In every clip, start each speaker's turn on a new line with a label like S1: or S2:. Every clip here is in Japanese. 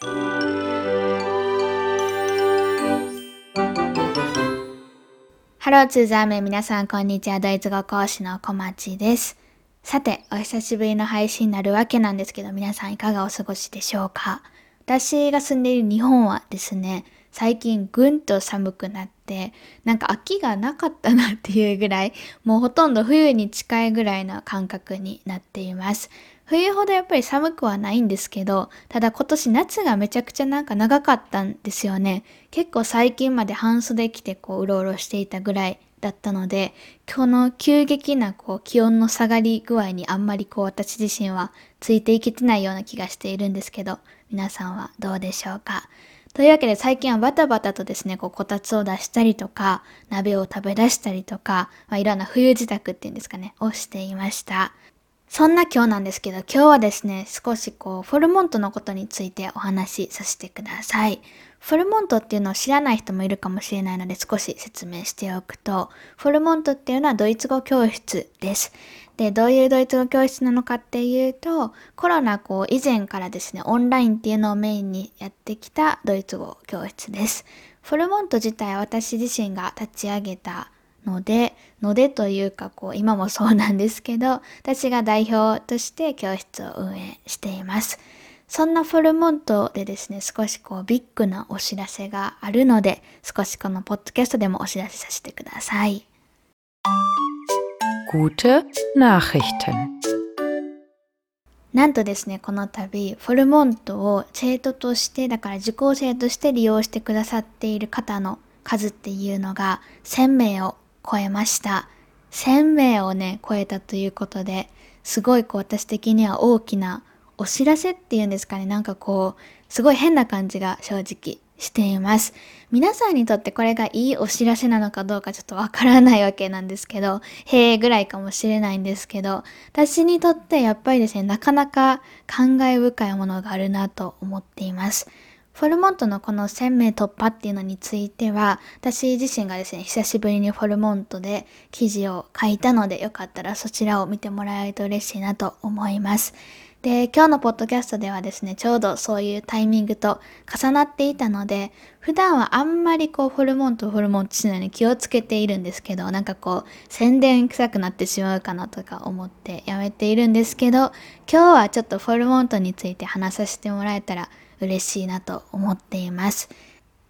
S1: ハローツーザーメン皆さんこんにちは。ドイツ語講師の小町です。さて、お久しぶりの配信になるわけなんですけど、皆さんいかがお過ごしでしょうか？私が住んでいる日本はですね、最近ぐんと寒くなって、なんか秋がなかったなっていうぐらい、もうほとんど冬に近いぐらいの感覚になっています。冬ほどやっぱり寒くはないんですけど、ただ今年夏がめちゃくちゃなんか長かったんですよね。結構最近まで半袖着てこううろうろしていたぐらいだったので、今日の急激なこう気温の下がり具合にあんまりこう私自身はついていけてないような気がしているんですけど、皆さんはどうでしょうか？というわけで最近はバタバタとですね、こうこたつを出したりとか、鍋を食べ出したりとか、まあ、いろんな冬支度っていうんですかね、をしていました。そんな今日なんですけど、今日はですね、少しこう、フォルモントのことについてお話しさせてください。フォルモントっていうのを知らない人もいるかもしれないので少し説明しておくと、フォルモントっていうのはドイツ語教室です。で、どういうドイツ語教室なのかっていうと、コロナこう以前からですね、オンラインっていうのをメインにやってきたドイツ語教室です。フォルモント自体は私自身が立ち上げたので、のでというかこう今もそうなんですけど、私が代表として教室を運営しています。そんなフォルモントでですね、少しこうビッグなお知らせがあるので、少しこのポッドキャストでもお知らせさせてください。
S2: Gute Nachrichten
S1: なんとですね、この度、フォルモントを生徒として、だから受講生として利用してくださっている方の数っていうのが1000名を超えました。1000名をね、超えたということで、すごいこう私的には大きなお知らせっていうんですかね、なんかこう、すごい変な感じが正直しています。皆さんにとってこれがいいお知らせなのかどうかちょっとわからないわけなんですけど、へえぐらいかもしれないんですけど、私にとってやっぱりですね、なかなか感慨深いものがあるなと思っています。フォルモントのこの1000名突破っていうのについては、私自身がですね、久しぶりにフォルモントで記事を書いたので、よかったらそちらを見てもらえると嬉しいなと思います。で、今日のポッドキャストではですね、ちょうどそういうタイミングと重なっていたので、普段はあんまりこう、ホルモンとホルモンとしないのに気をつけているんですけど、なんかこう、宣伝臭くなってしまうかなとか思ってやめているんですけど、今日はちょっとフォルモントについて話させてもらえたら嬉しいなと思っています。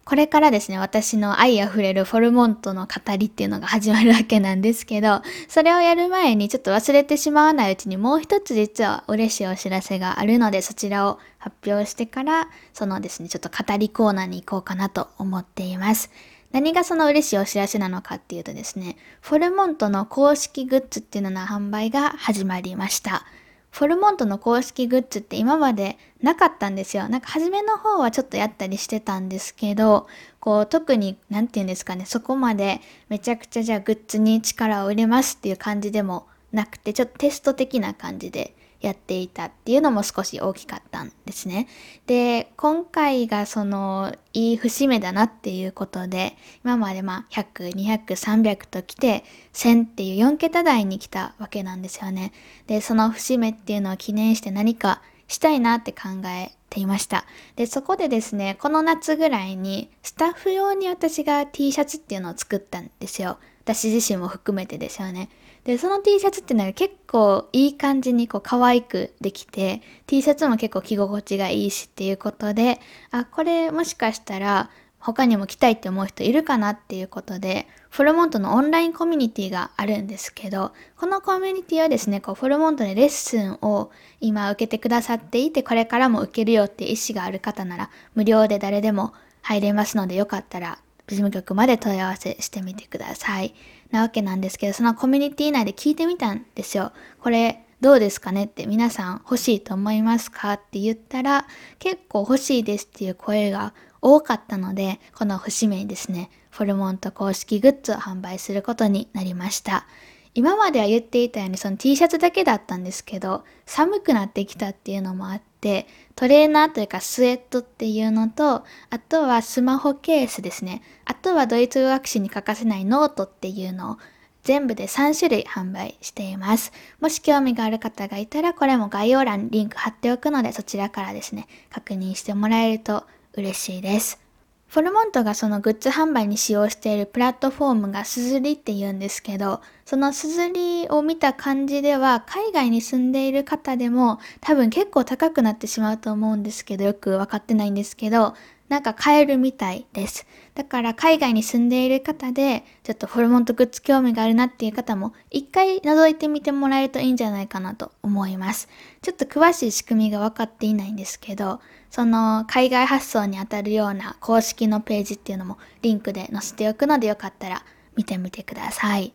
S1: これからですね、私の愛あふれるフォルモントの語りっていうのが始まるわけなんですけど、それをやる前にちょっと忘れてしまわないうちにもう一つ実は嬉しいお知らせがあるので、そちらを発表してから、そのですね、ちょっと語りコーナーに行こうかなと思っています。何がその嬉しいお知らせなのかっていうとですね、フォルモントの公式グッズっていうのの販売が始まりました。フォルモントの公式グッズって今までなかったんですよ。なんか初めの方はちょっとやったりしてたんですけど、こう特に何て言うんですかね、そこまでめちゃくちゃじゃあグッズに力を入れますっていう感じでもなくて、ちょっとテスト的な感じでやっていたっていうのも少し大きかったんですね。で、今回がそのいい節目だなっていうことで、今までまあ100、200、300と来て1000っていう4桁台に来たわけなんですよね。で、その節目っていうのを記念して何かしたいなって考えていました。で、そこでですね、この夏ぐらいにスタッフ用に私が T シャツっていうのを作ったんですよ。私自身も含めてですよね。で、その T シャツっていうのが結構いい感じにこう可愛くできて、T シャツも結構着心地がいいしっていうことで、あ、これもしかしたら他にも来たいって思う人いるかなっていうことで、フォルモントのオンラインコミュニティがあるんですけど、このコミュニティはですね、こうフォルモントでレッスンを今受けてくださっていて、これからも受けるよって意思がある方なら、無料で誰でも入れますので、よかったら事務局まで問い合わせしてみてください。なわけなんですけど、そのコミュニティ内で聞いてみたんですよ。これどうですかねって皆さん欲しいと思いますかって言ったら結構欲しいですっていう声が多かったので、この節目にですね、 Vollmond 公式グッズを販売することになりました。今までは言っていたようにその T シャツだけだったんですけど、寒くなってきたっていうのもあって、トレーナーというかスウェットっていうのと、あとはスマホケースですね。あとはドイツ語学習に欠かせないノートっていうのを全部で3種類販売しています。もし興味がある方がいたら、これも概要欄にリンク貼っておくので、そちらからですね、確認してもらえると嬉しいです。フォルモントがそのグッズ販売に使用しているプラットフォームがすずりって言うんですけど、そのすずりを見た感じでは、海外に住んでいる方でも多分結構高くなってしまうと思うんですけど、よくわかってないんですけど、なんか買えるみたいです。だから海外に住んでいる方で、ちょっとホルモンとグッズ興味があるなっていう方も、一回覗いてみてもらえるといいんじゃないかなと思います。ちょっと詳しい仕組みが分かっていないんですけど、その海外発送にあたるような公式のページっていうのもリンクで載せておくのでよかったら見てみてください。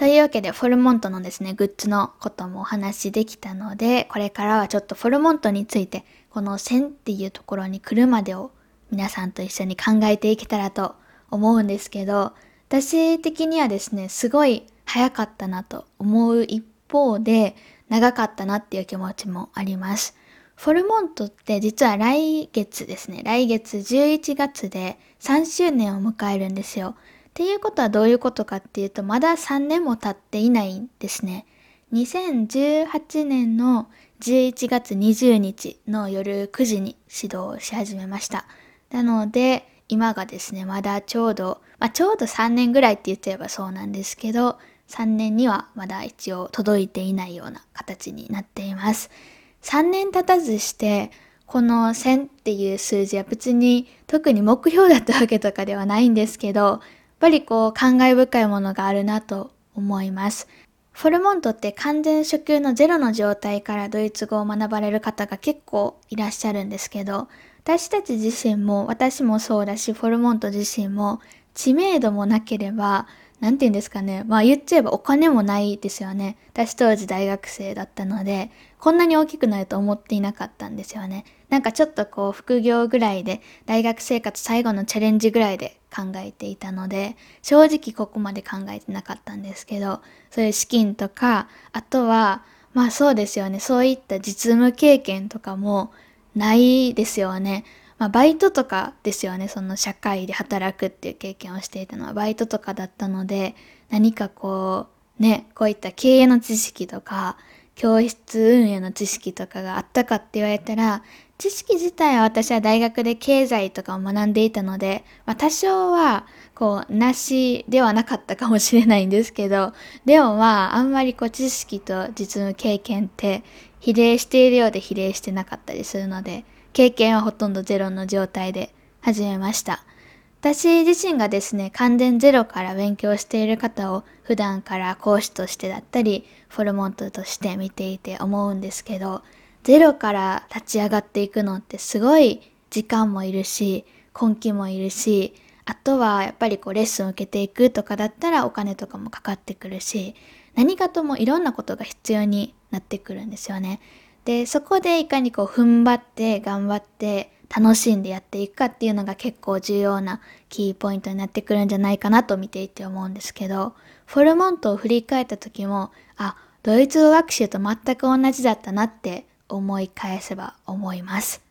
S1: というわけで、フォルモントのですね、グッズのこともお話しできたので、これからはちょっとフォルモントについて、この線っていうところに来るまでを皆さんと一緒に考えていけたらと思うんですけど、私的にはですね、すごい早かったなと思う一方で、長かったなっていう気持ちもあります。フォルモントって実は来月ですね、来月11月で3周年を迎えるんですよ。っていうことはどういうことかっていうと、まだ3年も経っていないんですね。2018年の11月20日の夜9時に指導し始めました。なので、今がですね、まだちょうど、まあ、ちょうど3年ぐらいって言っちゃえばそうなんですけど、3年にはまだ一応届いていないような形になっています。3年経たずして、この1000っていう数字は別に特に目標だったわけとかではないんですけど、やっぱりこう感慨深いものがあるなと思います。フォルモントって完全初級のゼロの状態からドイツ語を学ばれる方が結構いらっしゃるんですけど、私たち自身も、私もそうだし、フォルモント自身も、知名度もなければ、なんて言うんですかね。まあ言っちゃえばお金もないですよね。私当時大学生だったので、こんなに大きくなると思っていなかったんですよね。なんかちょっとこう副業ぐらいで、大学生活最後のチャレンジぐらいで考えていたので、正直ここまで考えてなかったんですけど、そういう資金とか、あとは、まあそうですよね。そういった実務経験とかも、ないですよね。まあ、バイトとかですよね。その社会で働くっていう経験をしていたのはバイトとかだったので、何かこう、ね、こういった経営の知識とか、教室運営の知識とかがあったかって言われたら、知識自体は私は大学で経済とかを学んでいたので、まあ、多少は、こう、なしではなかったかもしれないんですけど、でもまあ、あんまりこう、知識と実務経験って比例しているようで比例してなかったりするので、経験はほとんどゼロの状態で始めました。私自身がですね、完全ゼロから勉強している方を普段から講師としてだったり、フォルモントとして見ていて思うんですけど、ゼロから立ち上がっていくのってすごい時間もいるし、根気もいるし、あとはやっぱりこうレッスンを受けていくとかだったらお金とかもかかってくるし、何かともいろんなことが必要になってくるんですよね。で、そこでいかにこう踏ん張って頑張って楽しんでやっていくかっていうのが結構重要なキーポイントになってくるんじゃないかなと見ていて思うんですけど、フォルモントを振り返った時も、あ、ドイツ語学習と全く同じだったなって思い返せば思います。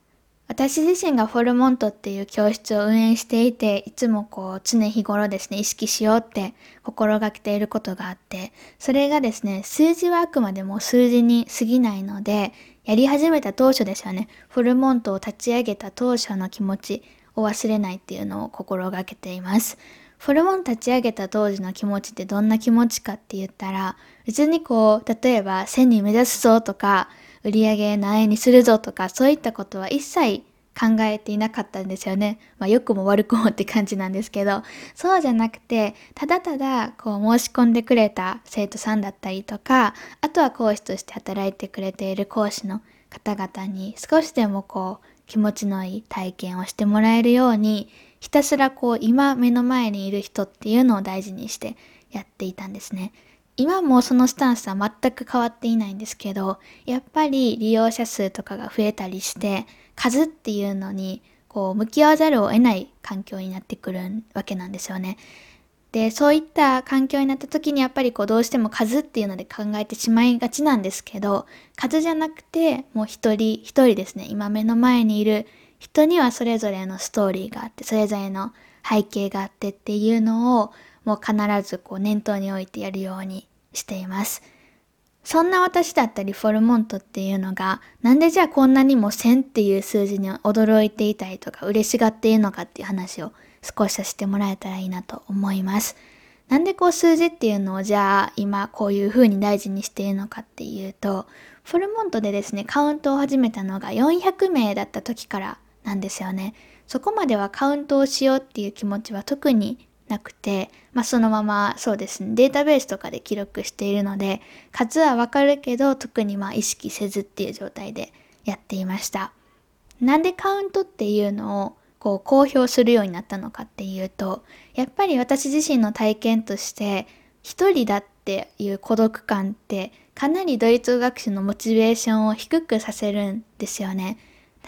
S1: 私自身がフォルモントっていう教室を運営していて、いつもこう常日頃ですね、意識しようって心がけていることがあって、それがですね、数字はあくまでも数字に過ぎないので、やり始めた当初ですよね、フォルモントを立ち上げた当初の気持ちを忘れないっていうのを心がけています。フルモン立ち上げた当時の気持ちってどんな気持ちかって言ったら、別にこう、例えば1000人目指すぞとか、売り上げ何円にするぞとか、そういったことは一切考えていなかったんですよね。まあ、良くも悪くもって感じなんですけど、そうじゃなくて、ただただこう申し込んでくれた生徒さんだったりとか、あとは講師として働いてくれている講師の方々に少しでもこう気持ちのいい体験をしてもらえるように、ひたすらこう今目の前にいる人っていうのを大事にしてやっていたんですね。今もそのスタンスは全く変わっていないんですけど、やっぱり利用者数とかが増えたりして、数っていうのにこう向き合わざるを得ない環境になってくるわけなんですよね。で、そういった環境になった時にやっぱりこうどうしても数っていうので考えてしまいがちなんですけど、数じゃなくてもう一人一人ですね、今目の前にいる人にはそれぞれのストーリーがあって、それぞれの背景があってっていうのをもう必ずこう念頭に置いてやるようにしています。そんな私だったりフォルモントっていうのが、なんでじゃあこんなにも1000っていう数字に驚いていたりとか嬉しがっているのかっていう話を少しさせてもらえたらいいなと思います。なんでこう数字っていうのをじゃあ今こういう風に大事にしているのかっていうと、フォルモントでですね、カウントを始めたのが400名だった時からなんですよね。そこまではカウントをしようっていう気持ちは特になくて、まあ、そのままそうですね、データベースとかで記録しているので、数はわかるけど特にまあ意識せずっていう状態でやっていました。なんでカウントっていうのをこう公表するようになったのかっていうと、やっぱり私自身の体験として、一人だっていう孤独感ってかなりドイツ語学習のモチベーションを低くさせるんですよね。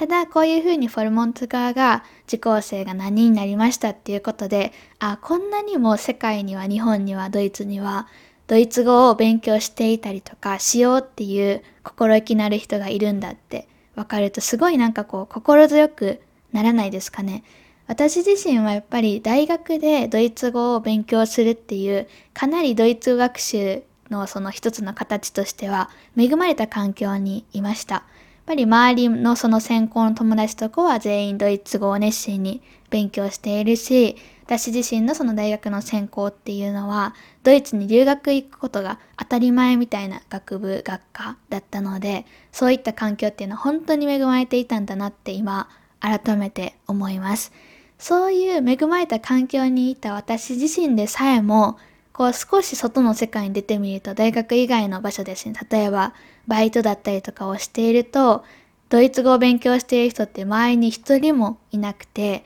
S1: ただこういうふうにフォルモント側が受講生が何人になりましたっていうことで、あ、こんなにも世界には日本にはドイツにはドイツ語を勉強していたりとかしようっていう心意気のある人がいるんだって分かるとすごいなんかこう心強くならないですかね。私自身はやっぱり大学でドイツ語を勉強するっていうかなりドイツ学習のその一つの形としては恵まれた環境にいました。っぱり周りのその専攻の友達とかは全員ドイツ語を熱心に勉強しているし、私自身のその大学の専攻っていうのは、ドイツに留学行くことが当たり前みたいな学部学科だったので、そういった環境っていうのは本当に恵まれていたんだなって今、改めて思います。そういう恵まれた環境にいた私自身でさえも、こう少し外の世界に出てみると大学以外の場所ですね。例えばバイトだったりとかをしていると、ドイツ語を勉強している人って周りに一人もいなくて、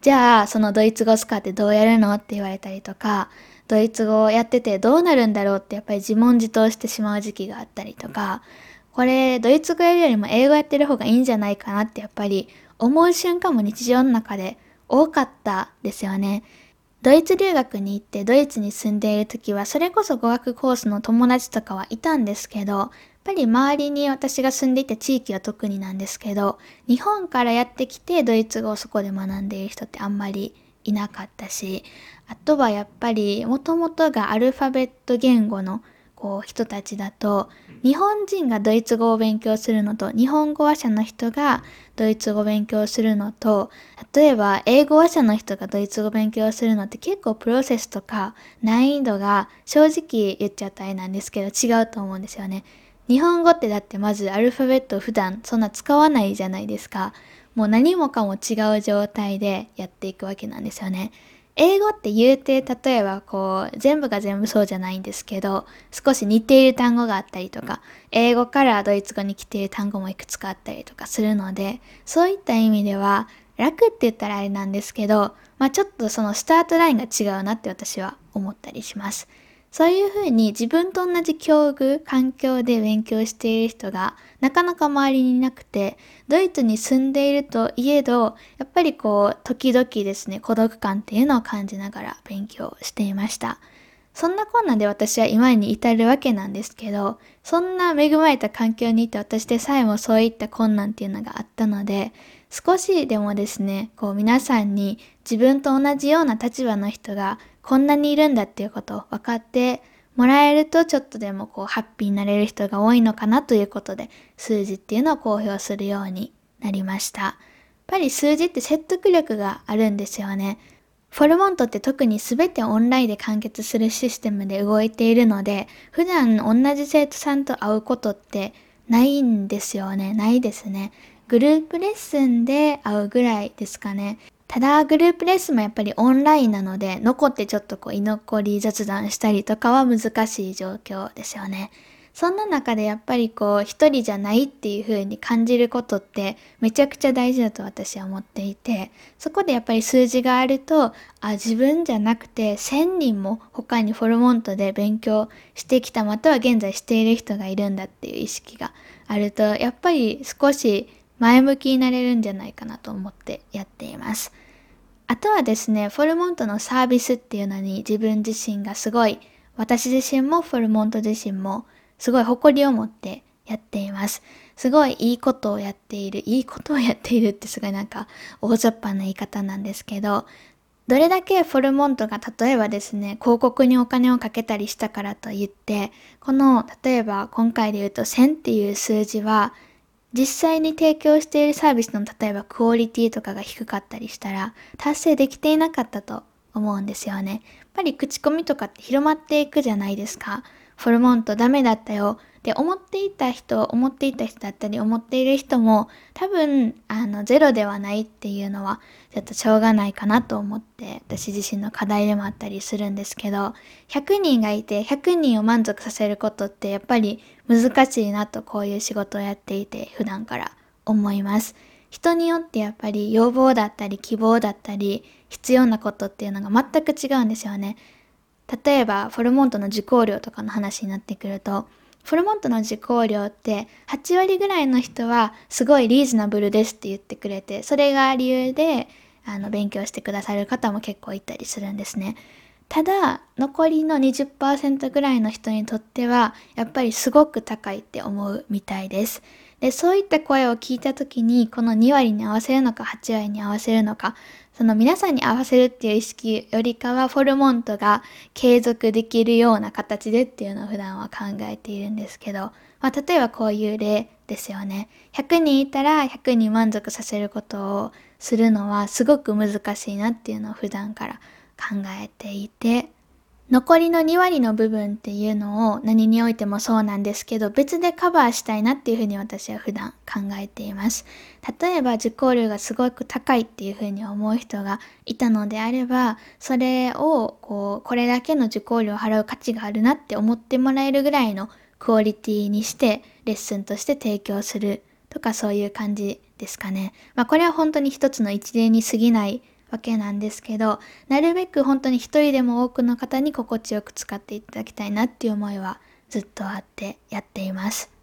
S1: じゃあそのドイツ語使ってどうやるのって言われたりとか、ドイツ語をやっててどうなるんだろうってやっぱり自問自答してしまう時期があったりとか、これドイツ語やるよりも英語やってる方がいいんじゃないかなってやっぱり思う瞬間も日常の中で多かったですよね。ドイツ留学に行ってドイツに住んでいる時はそれこそ語学コースの友達とかはいたんですけど、っぱり周りに私が住んでいた地域は特になんですけど、日本からやってきてドイツ語をそこで学んでいる人ってあんまりいなかったし、あとはやっぱりもともとがアルファベット言語のこう人たちだと日本人がドイツ語を勉強するのと日本語話者の人がドイツ語を勉強するのと例えば英語話者の人がドイツ語を勉強するのって結構プロセスとか難易度が正直言っちゃったあれなんですけど違うと思うんですよね。日本語ってだってまずアルファベット普段そんな使わないじゃないですか。もう何もかも違う状態でやっていくわけなんですよね。英語って言うて例えばこう全部が全部そうじゃないんですけど少し似ている単語があったりとか英語からドイツ語に来ている単語もいくつかあったりとかするのでそういった意味では楽って言ったらあれなんですけど、まあ、ちょっとそのスタートラインが違うなって私は思ったりします。そういうふうに自分と同じ境遇、環境で勉強している人がなかなか周りにいなくて、ドイツに住んでいるといえど、やっぱりこう、時々ですね、孤独感っていうのを感じながら勉強していました。そんなこんなで私は今に至るわけなんですけど、そんな恵まれた環境にいて私でさえもそういった困難っていうのがあったので、少しでもですね、こう皆さんに自分と同じような立場の人がこんなにいるんだっていうことを分かってもらえるとちょっとでもこうハッピーになれる人が多いのかなということで数字っていうのを公表するようになりました。やっぱり数字って説得力があるんですよね。フォルモントって特に全てオンラインで完結するシステムで動いているので、普段同じ生徒さんと会うことってないんですよね。ないですね。グループレッスンで会うぐらいですかね。ただ、グループレッスンもやっぱりオンラインなので、残ってちょっとこう居残り雑談したりとかは難しい状況ですよね。そんな中でやっぱりこう一人じゃないっていう風に感じることってめちゃくちゃ大事だと私は思っていてそこでやっぱり数字があるとあ自分じゃなくて1000人も他にフォルモントで勉強してきたまたは現在している人がいるんだっていう意識があるとやっぱり少し前向きになれるんじゃないかなと思ってやっています。あとはですね、フォルモントのサービスっていうのに自分自身がすごい、私自身もフォルモント自身もすごい誇りを持ってやっています。すごいいいことをやっている、いいことをやっているってすごいなんか大雑把な言い方なんですけど、どれだけフォルモントが例えばですね、広告にお金をかけたりしたからといって、この例えば今回で言うと1000っていう数字は実際に提供しているサービスの例えばクオリティとかが低かったりしたら達成できていなかったと思うんですよね。やっぱり口コミとかって広まっていくじゃないですか。フォルモントダメだったよ。って、思っていた人、思っていた人だったり、思っている人も、多分、あの、ゼロではないっていうのは、ちょっとしょうがないかなと思って、私自身の課題でもあったりするんですけど、100人がいて、100人を満足させることって、やっぱり難しいなと、こういう仕事をやっていて、普段から思います。人によってやっぱり要望だったり希望だったり必要なことっていうのが全く違うんですよね。例えばフォルモントの受講料とかの話になってくるとフォルモントの受講料って8割ぐらいの人はすごいリーズナブルですって言ってくれてそれが理由であの勉強してくださる方も結構いたりするんですね。ただ残りの20%ぐらいの人にとってはやっぱりすごく高いって思うみたいです。でそういった声を聞いた時にこの2割に合わせるのか8割に合わせるのかその皆さんに合わせるっていう意識よりかはフォルモントが継続できるような形でっていうのを普段は考えているんですけど、まあ、例えばこういう例ですよね。100人いたら100人満足させることをするのはすごく難しいなっていうのを普段から考えていて、残りの2割の部分っていうのを何においてもそうなんですけど別でカバーしたいなっていうふうに私は普段考えています。例えば受講料がすごく高いっていうふうに思う人がいたのであればそれをこうこれだけの受講料を払う価値があるなって思ってもらえるぐらいのクオリティにしてレッスンとして提供するとかそういう感じですかね。まあこれは本当に一つの一例に過ぎないわけなんですけど、なるべく本当に一人でも多くの方に心地よく使っていただきたいなっていう思いはずっとあってやっています。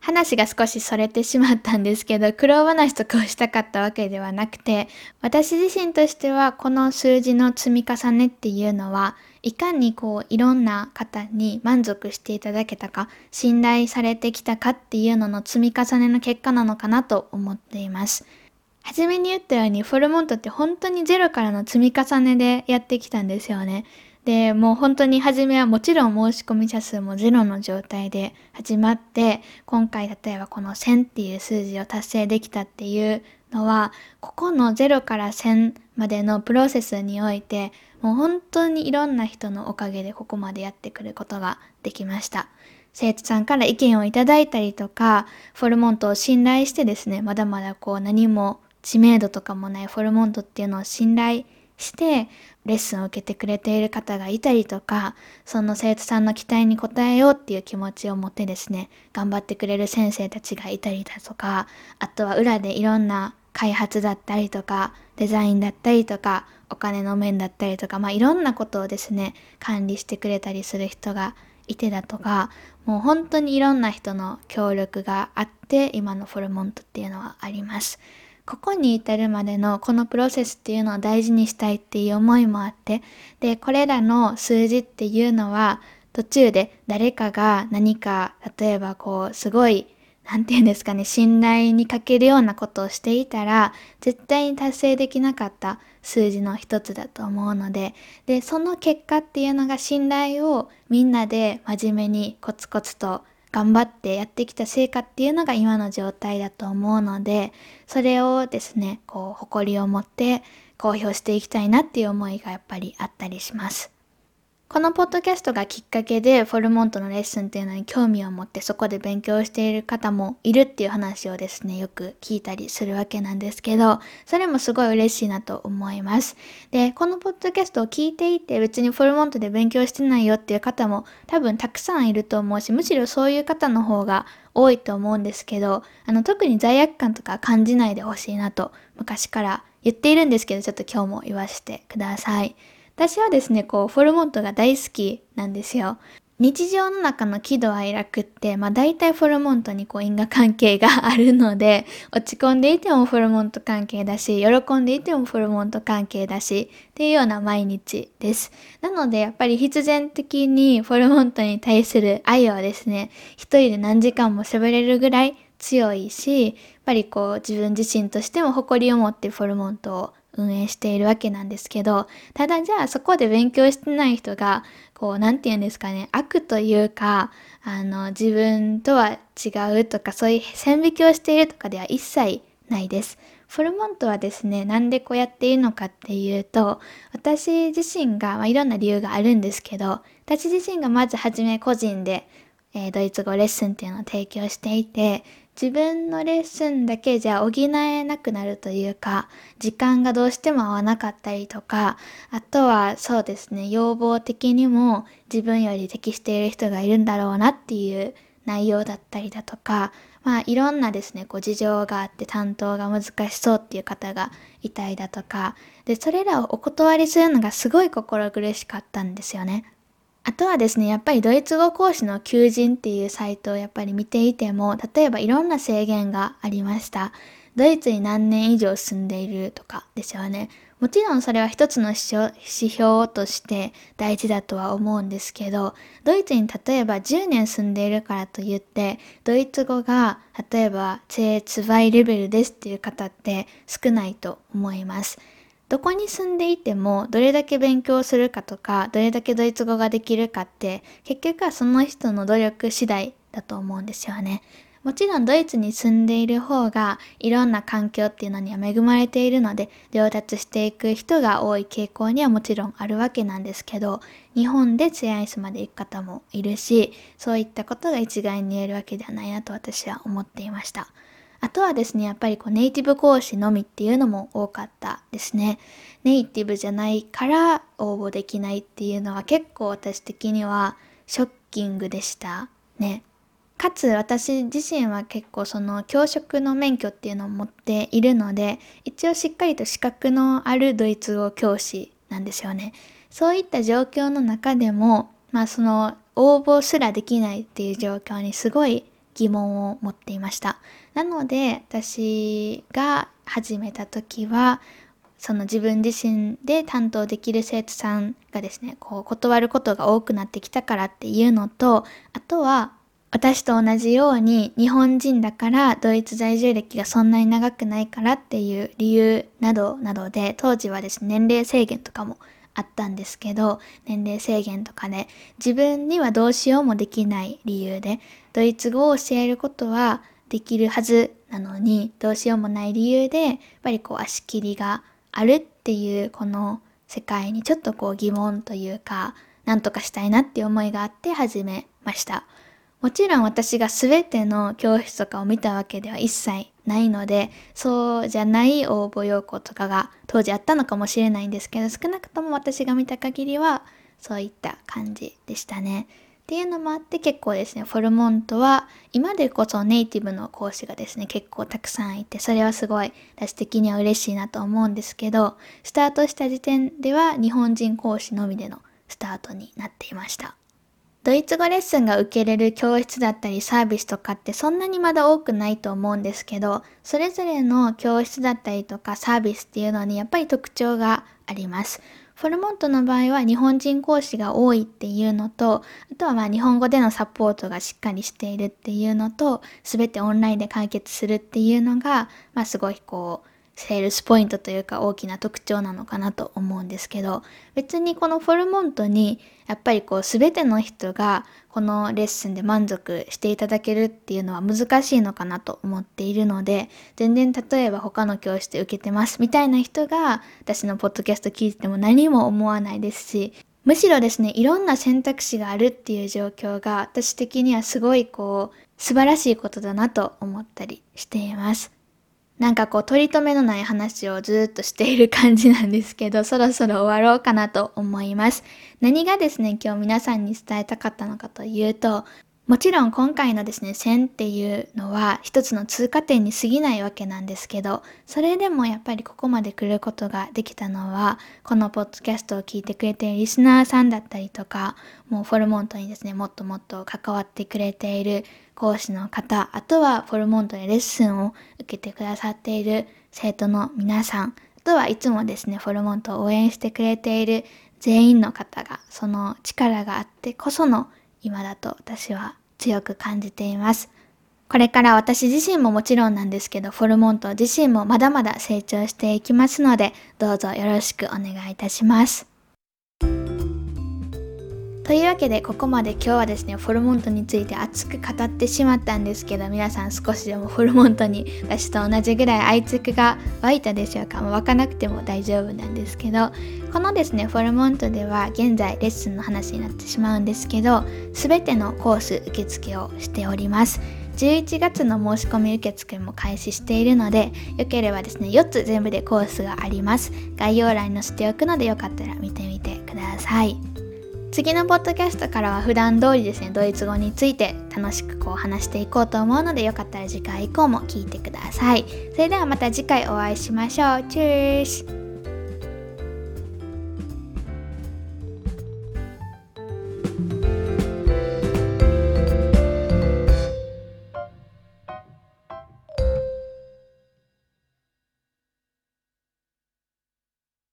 S1: 話が少しそれてしまったんですけど、苦労話とかをしたかったわけではなくて、私自身としてはこの数字の積み重ねっていうのは、いかにこういろんな方に満足していただけたか、信頼されてきたかっていうのの積み重ねの結果なのかなと思っています。初めに言ったようにフォルモントって本当にゼロからの積み重ねでやってきたんですよね。で、もう本当に初めはもちろん申し込み者数もゼロの状態で始まって、今回例えばこの1000っていう数字を達成できたっていうのは、ここの0から1000までのプロセスにおいて、もう本当にいろんな人のおかげでここまでやってくることができました。生徒さんから意見をいただいたりとか、フォルモントを信頼してですね、まだまだこう何も知名度とかもないフォルモントっていうのを信頼してしてレッスンを受けてくれている方がいたりとかその生徒さんの期待に応えようっていう気持ちを持ってですね頑張ってくれる先生たちがいたりだとかあとは裏でいろんな開発だったりとかデザインだったりとかお金の面だったりとかまあいろんなことをですね管理してくれたりする人がいてだとかもう本当にいろんな人の協力があって今のフォルモントっていうのはあります。ここに至るまでのこのプロセスっていうのを大事にしたいっていう思いもあって、で、これらの数字っていうのは途中で誰かが何か、例えばこう、すごい、なんて言うんですかね、信頼に欠けるようなことをしていたら、絶対に達成できなかった数字の一つだと思うので、で、その結果っていうのが信頼をみんなで真面目にコツコツと頑張ってやってきた成果っていうのが今の状態だと思うので、それをですね、こう、誇りを持って公表していきたいなっていう思いがやっぱりあったりします。このポッドキャストがきっかけでフォルモントのレッスンっていうのに興味を持ってそこで勉強している方もいるっていう話をですね、よく聞いたりするわけなんですけど、それもすごい嬉しいなと思います。で、このポッドキャストを聞いていて別にフォルモントで勉強してないよっていう方も多分たくさんいると思うし、むしろそういう方の方が多いと思うんですけど、あの特に罪悪感とか感じないでほしいなと昔から言っているんですけど、ちょっと今日も言わせてください。私はですね、こう、フォルモントが大好きなんですよ。日常の中の喜怒哀楽って、まあ大体フォルモントにこう因果関係があるので、落ち込んでいてもフォルモント関係だし、喜んでいてもフォルモント関係だし、っていうような毎日です。なのでやっぱり必然的にフォルモントに対する愛はですね、一人で何時間も喋れるぐらい強いし、やっぱりこう自分自身としても誇りを持ってフォルモントを運営しているわけなんですけど、ただじゃあそこで勉強してない人が、こう、なんて言うんですかね、悪というか、あの、自分とは違うとか、そういう線引きをしているとかでは一切ないです。フォルモントはですね、なんでこうやっているのかっていうと、私自身が、まあ、いろんな理由があるんですけど、私自身がまずはじめ個人で、えー、ドイツ語レッスンっていうのを提供していて、自分のレッスンだけじゃ補えなくなるというか、時間がどうしても合わなかったりとか、あとはそうですね、要望的にも自分より適している人がいるんだろうなっていう内容だったりだとか、まあいろんなですね、こう事情があって担当が難しそうっていう方がいたりだとか、で、それらをお断りするのがすごい心苦しかったんですよね。あとはですね、やっぱりドイツ語講師の求人っていうサイトをやっぱり見ていても、例えばいろんな制限がありました。ドイツに何年以上住んでいるとかですよね。もちろんそれは一つの指標として大事だとは思うんですけど、ドイツに例えば10年住んでいるからといって、ドイツ語が例えば、チェーツバイレベルですっていう方って少ないと思います。どこに住んでいてもどれだけ勉強するかとかどれだけドイツ語ができるかって結局はその人の努力次第だと思うんですよね。もちろんドイツに住んでいる方がいろんな環境っていうのには恵まれているので上達していく人が多い傾向にはもちろんあるわけなんですけど日本でツヤアイスまで行く方もいるしそういったことが一概に言えるわけではないなと私は思っていました。あとはですね、やっぱりこうネイティブ講師のみっていうのも多かったですね。ネイティブじゃないから応募できないっていうのは結構私的にはショッキングでしたね。かつ私自身は結構その教職の免許っていうのを持っているので、一応しっかりと資格のあるドイツ語教師なんですよね。そういった状況の中でも、まあその応募すらできないっていう状況にすごい疑問を持っていました。なので私が始めた時はその自分自身で担当できる生徒さんがですね、こう断ることが多くなってきたからっていうのと、あとは私と同じように日本人だからドイツ在住歴がそんなに長くないからっていう理由などなどで当時はですね、年齢制限とかもあったんですけど、年齢制限とかで、自分にはどうしようもできない理由で、ドイツ語を教えることはできるはずなのに、どうしようもない理由で、やっぱりこう足切りがあるっていうこの世界にちょっとこう疑問というか、なんとかしたいなっていう思いがあって始めました。もちろん私が全ての教室とかを見たわけでは一切ないので、そうじゃない応募要項とかが当時あったのかもしれないんですけど、少なくとも私が見た限りはそういった感じでしたね。っていうのもあって結構ですね、フォルモントは今でこそネイティブの講師がですね、結構たくさんいて、それはすごい私的には嬉しいなと思うんですけど、スタートした時点では日本人講師のみでのスタートになっていました。ドイツ語レッスンが受けれる教室だったりサービスとかってそんなにまだ多くないと思うんですけど、それぞれの教室だったりとかサービスっていうのにやっぱり特徴があります。フォルモントの場合は日本人講師が多いっていうのと、あとはまあ日本語でのサポートがしっかりしているっていうのと、すべてオンラインで解決するっていうのが、まあすごいこう、セールスポイントというか大きな特徴なのかなと思うんですけど別にこのフォルモントにやっぱりこう全ての人がこのレッスンで満足していただけるっていうのは難しいのかなと思っているので全然例えば他の教室で受けてますみたいな人が私のポッドキャスト聞いても何も思わないですしむしろですねいろんな選択肢があるっていう状況が私的にはすごいこう素晴らしいことだなと思ったりしています。なんかこう取り留めのない話をずっとしている感じなんですけど、そろそろ終わろうかなと思います。何がですね、今日皆さんに伝えたかったのかというと、もちろん今回のですね、線っていうのは一つの通過点に過ぎないわけなんですけど、それでもやっぱりここまで来ることができたのは、このポッドキャストを聞いてくれているリスナーさんだったりとか、もうフォルモントにですね、もっともっと関わってくれている講師の方、あとはフォルモントでレッスンを受けてくださっている生徒の皆さん、あとはいつもですね、フォルモントを応援してくれている全員の方が、その力があってこその今だと私は強く感じています。これから私自身ももちろんなんですけど、フォルモント自身もまだまだ成長していきますので、どうぞよろしくお願いいたします。というわけでここまで今日はですねフォルモントについて熱く語ってしまったんですけど皆さん少しでもフォルモントに私と同じぐらい愛着が湧いたでしょうか、ま、湧かなくても大丈夫なんですけどこのですねフォルモントでは現在レッスンの話になってしまうんですけど全てのコース受付をしております。11月の申し込み受付も開始しているのでよければですね4つ全部でコースがあります。概要欄に載せておくのでよかったら見てみてください。次のポッドキャストからは普段通りですねドイツ語について楽しくこう話していこうと思うのでよかったら次回以降も聞いてください。それではまた次回お会いしましょう。チュース。